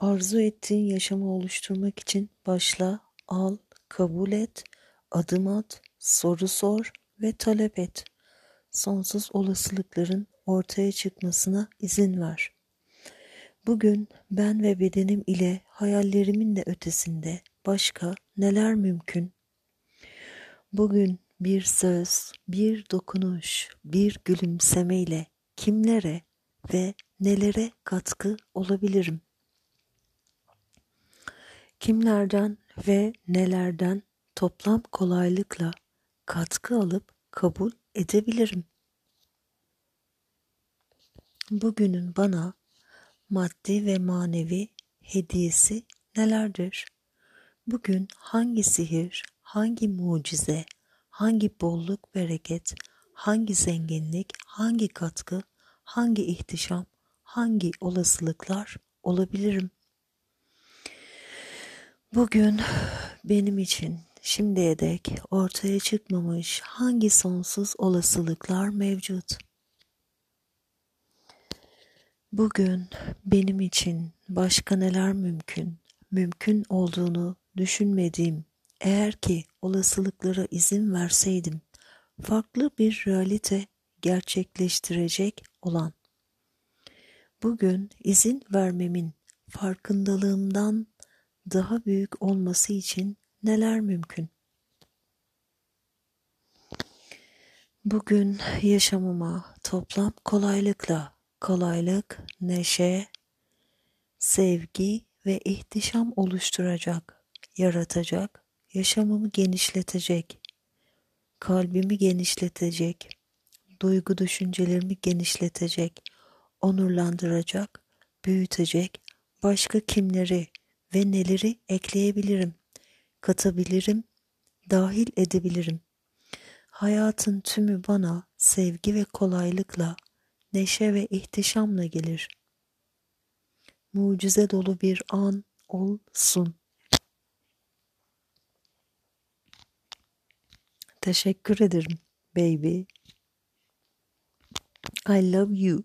Arzu ettiğin yaşamı oluşturmak için başla, al, kabul et, adım at, soru sor ve talep et. Sonsuz olasılıkların ortaya çıkmasına izin ver. Bugün ben ve bedenim ile hayallerimin de ötesinde başka neler mümkün? Bugün bir söz, bir dokunuş, bir gülümsemeyle kimlere ve nelere katkı olabilirim? Kimlerden ve nelerden toplam kolaylıkla katkı alıp kabul edebilirim? Bugünün bana maddi ve manevi hediyesi nelerdir? Bugün hangi sihir, hangi mucize, hangi bolluk bereket, hangi zenginlik, hangi katkı, hangi ihtişam, hangi olasılıklar olabilirim? Bugün benim için şimdiye dek ortaya çıkmamış hangi sonsuz olasılıklar mevcut? Bugün benim için başka neler mümkün, mümkün olduğunu düşünmediğim, eğer ki olasılıklara izin verseydim, farklı bir realite gerçekleştirecek olan. Bugün izin vermemin farkındalığımdan daha büyük olması için neler mümkün? Bugün yaşamıma toplam kolaylıkla kolaylık, neşe, sevgi ve ihtişam oluşturacak, yaratacak, yaşamımı genişletecek, kalbimi genişletecek, duygu düşüncelerimi genişletecek, onurlandıracak, büyütecek, başka kimleri ve neleri ekleyebilirim, katabilirim, dahil edebilirim. Hayatın tümü bana sevgi ve kolaylıkla, neşe ve ihtişamla gelir. Mucize dolu bir an olsun. Teşekkür ederim baby. I love you.